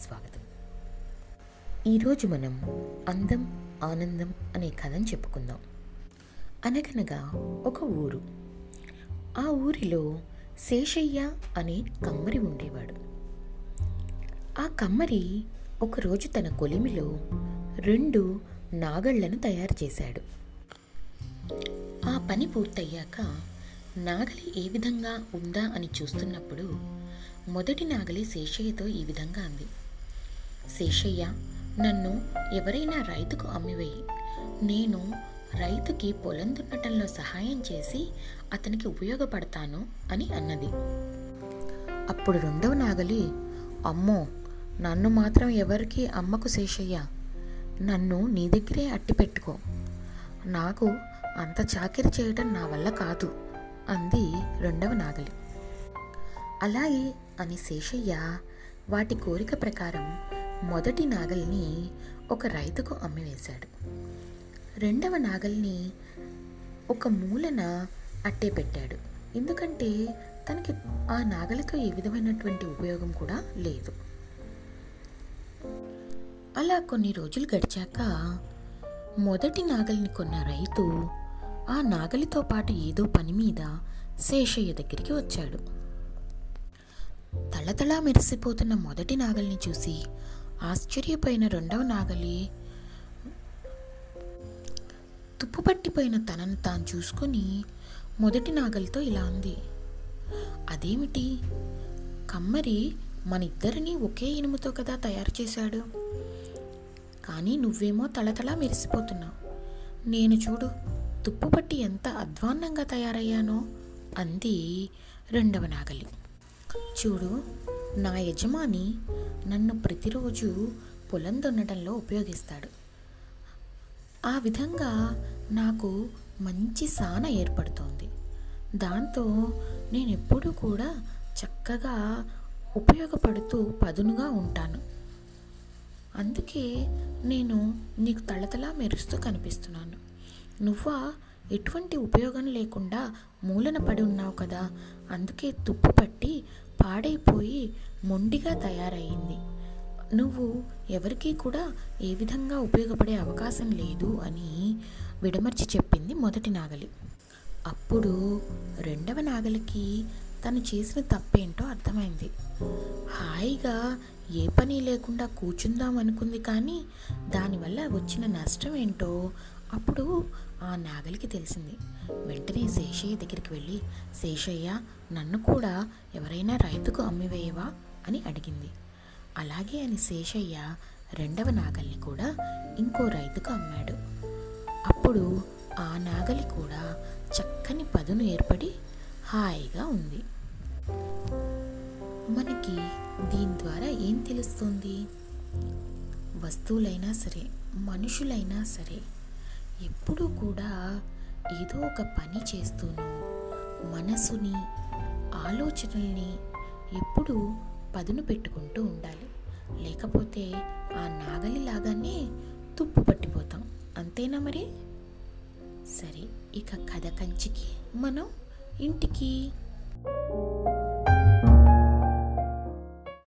స్వాగతం. ఈరోజు మనం అందం ఆనందం అనే కథను చెప్పుకుందాం. అనగనగా ఒక ఊరు. ఆ ఊరిలో శేషయ్య అనే కమ్మరి ఉండేవాడు. ఆ కమ్మరి ఒకరోజు తన కొలిమిలో రెండు నాగళ్ళను తయారు చేశాడు. ఆ పని పూర్తయ్యాక నాగలి ఏ విధంగా ఉందా అని చూస్తున్నప్పుడు మొదటి నాగలి శేషయ్యతో ఈ విధంగా అంది. శేషయ్య నన్ను ఎవరైనా రైతుకు అమ్మివేయి. నేను రైతుకి పొలం దున్నటంలో సహాయం చేసి అతనికి ఉపయోగపడతాను అని అన్నది. అప్పుడు రెండవ నాగలి అమ్మో నన్ను మాత్రం ఎవరికి అమ్మకు శేషయ్య నన్ను నీ దగ్గరే అట్టి పెట్టుకో. నాకు అంత చాకిరి చేయటం నా వల్ల కాదు అంది రెండవ నాగలి. అలాగే అని శేషయ్య వాటి కోరిక ప్రకారం మొదటి నాగల్ని ఒక రైతుకు అమ్మివేశాడు. రెండవ నాగల్ని ఒక మూలన అట్టే పెట్టాడు. ఎందుకంటే తనకి ఆ నాగలితో ఏ విధమైనటువంటి ఉపయోగం కూడా లేదు. అలా కొన్ని రోజులు గడిచాక మొదటి నాగలిని కొన్న రైతు ఆ నాగలితో పాటు ఏదో పని మీద శేషయ్య దగ్గరికి వచ్చాడు. తళతళా మెరిసిపోతున్న మొదటి నాగల్ని చూసి ఆశ్చర్యపోయిన రెండవ నాగలి తుప్పుపట్టిపోయిన తనను తాను చూసుకొని మొదటి నాగలితో ఇలా ఉంది అదేమిటి? కమ్మరి మన ఇద్దరిని ఒకే ఇనుముతో కదా తయారు చేశాడు. కానీ నువ్వేమో తళతళా మెరిసిపోతున్నావు. నేను చూడు తుప్పుపట్టి ఎంత అధ్వాన్నంగా తయారయ్యానో అంది రెండవ నాగలి. చూడు నా యజమాని నన్ను ప్రతిరోజు పొలం దున్నడంలో ఉపయోగిస్తాడు. ఆ విధంగా నాకు మంచి సాన ఏర్పడుతోంది. దాంతో నేను ఎప్పుడూ కూడా చక్కగా ఉపయోగపడుతూ పదునుగా ఉంటాను. అందుకే నేను నీకు తళతలా మెరుస్తూ కనిపిస్తున్నాను. నువ్వా ఎటువంటి ఉపయోగం లేకుండా మూలన పడి ఉన్నావు కదా. అందుకే తుప్పు పట్టి పాడైపోయి మొండిగా తయారయ్యింది నువ్వు ఎవరికీ కూడా ఏ విధంగా ఉపయోగపడే అవకాశం లేదు అని విడమర్చి చెప్పింది మొదటి నాగలి. అప్పుడు రెండవ నాగలికి తను చేసిన తప్పేంటో అర్థమైంది. హాయిగా ఏ పని లేకుండా కూర్చుందాం అనుకుంది కానీ దానివల్ల వచ్చిన నష్టం ఏంటో అప్పుడు ఆ నాగలికి తెలిసింది. వెంటనే శేషయ్య దగ్గరికి వెళ్ళి శేషయ్య నన్ను కూడా ఎవరైనా రైతుకు అమ్మివేయవా? అని అడిగింది. అలాగే అని శేషయ్య రెండవ నాగల్ని కూడా ఇంకో రైతుకు అమ్మాడు. అప్పుడు ఆ నాగలి కూడా చక్కని పదును ఏర్పడి హాయిగా ఉంది. మనకి దీని ద్వారా ఏం తెలుస్తుంది? వస్తువులైనా సరే మనుషులైనా సరే ఎప్పుడూ కూడా ఏదో ఒక పని చేస్తూనో మనసుని ఆలోచనల్ని ఎప్పుడూ పదును పెట్టుకుంటూ ఉండాలి. లేకపోతే ఆ నాగలి లాగానే తుప్పు పట్టిపోతాం. అంతేనా మరి? సరే ఇక కథ కంచికి మనం ఇంటికి.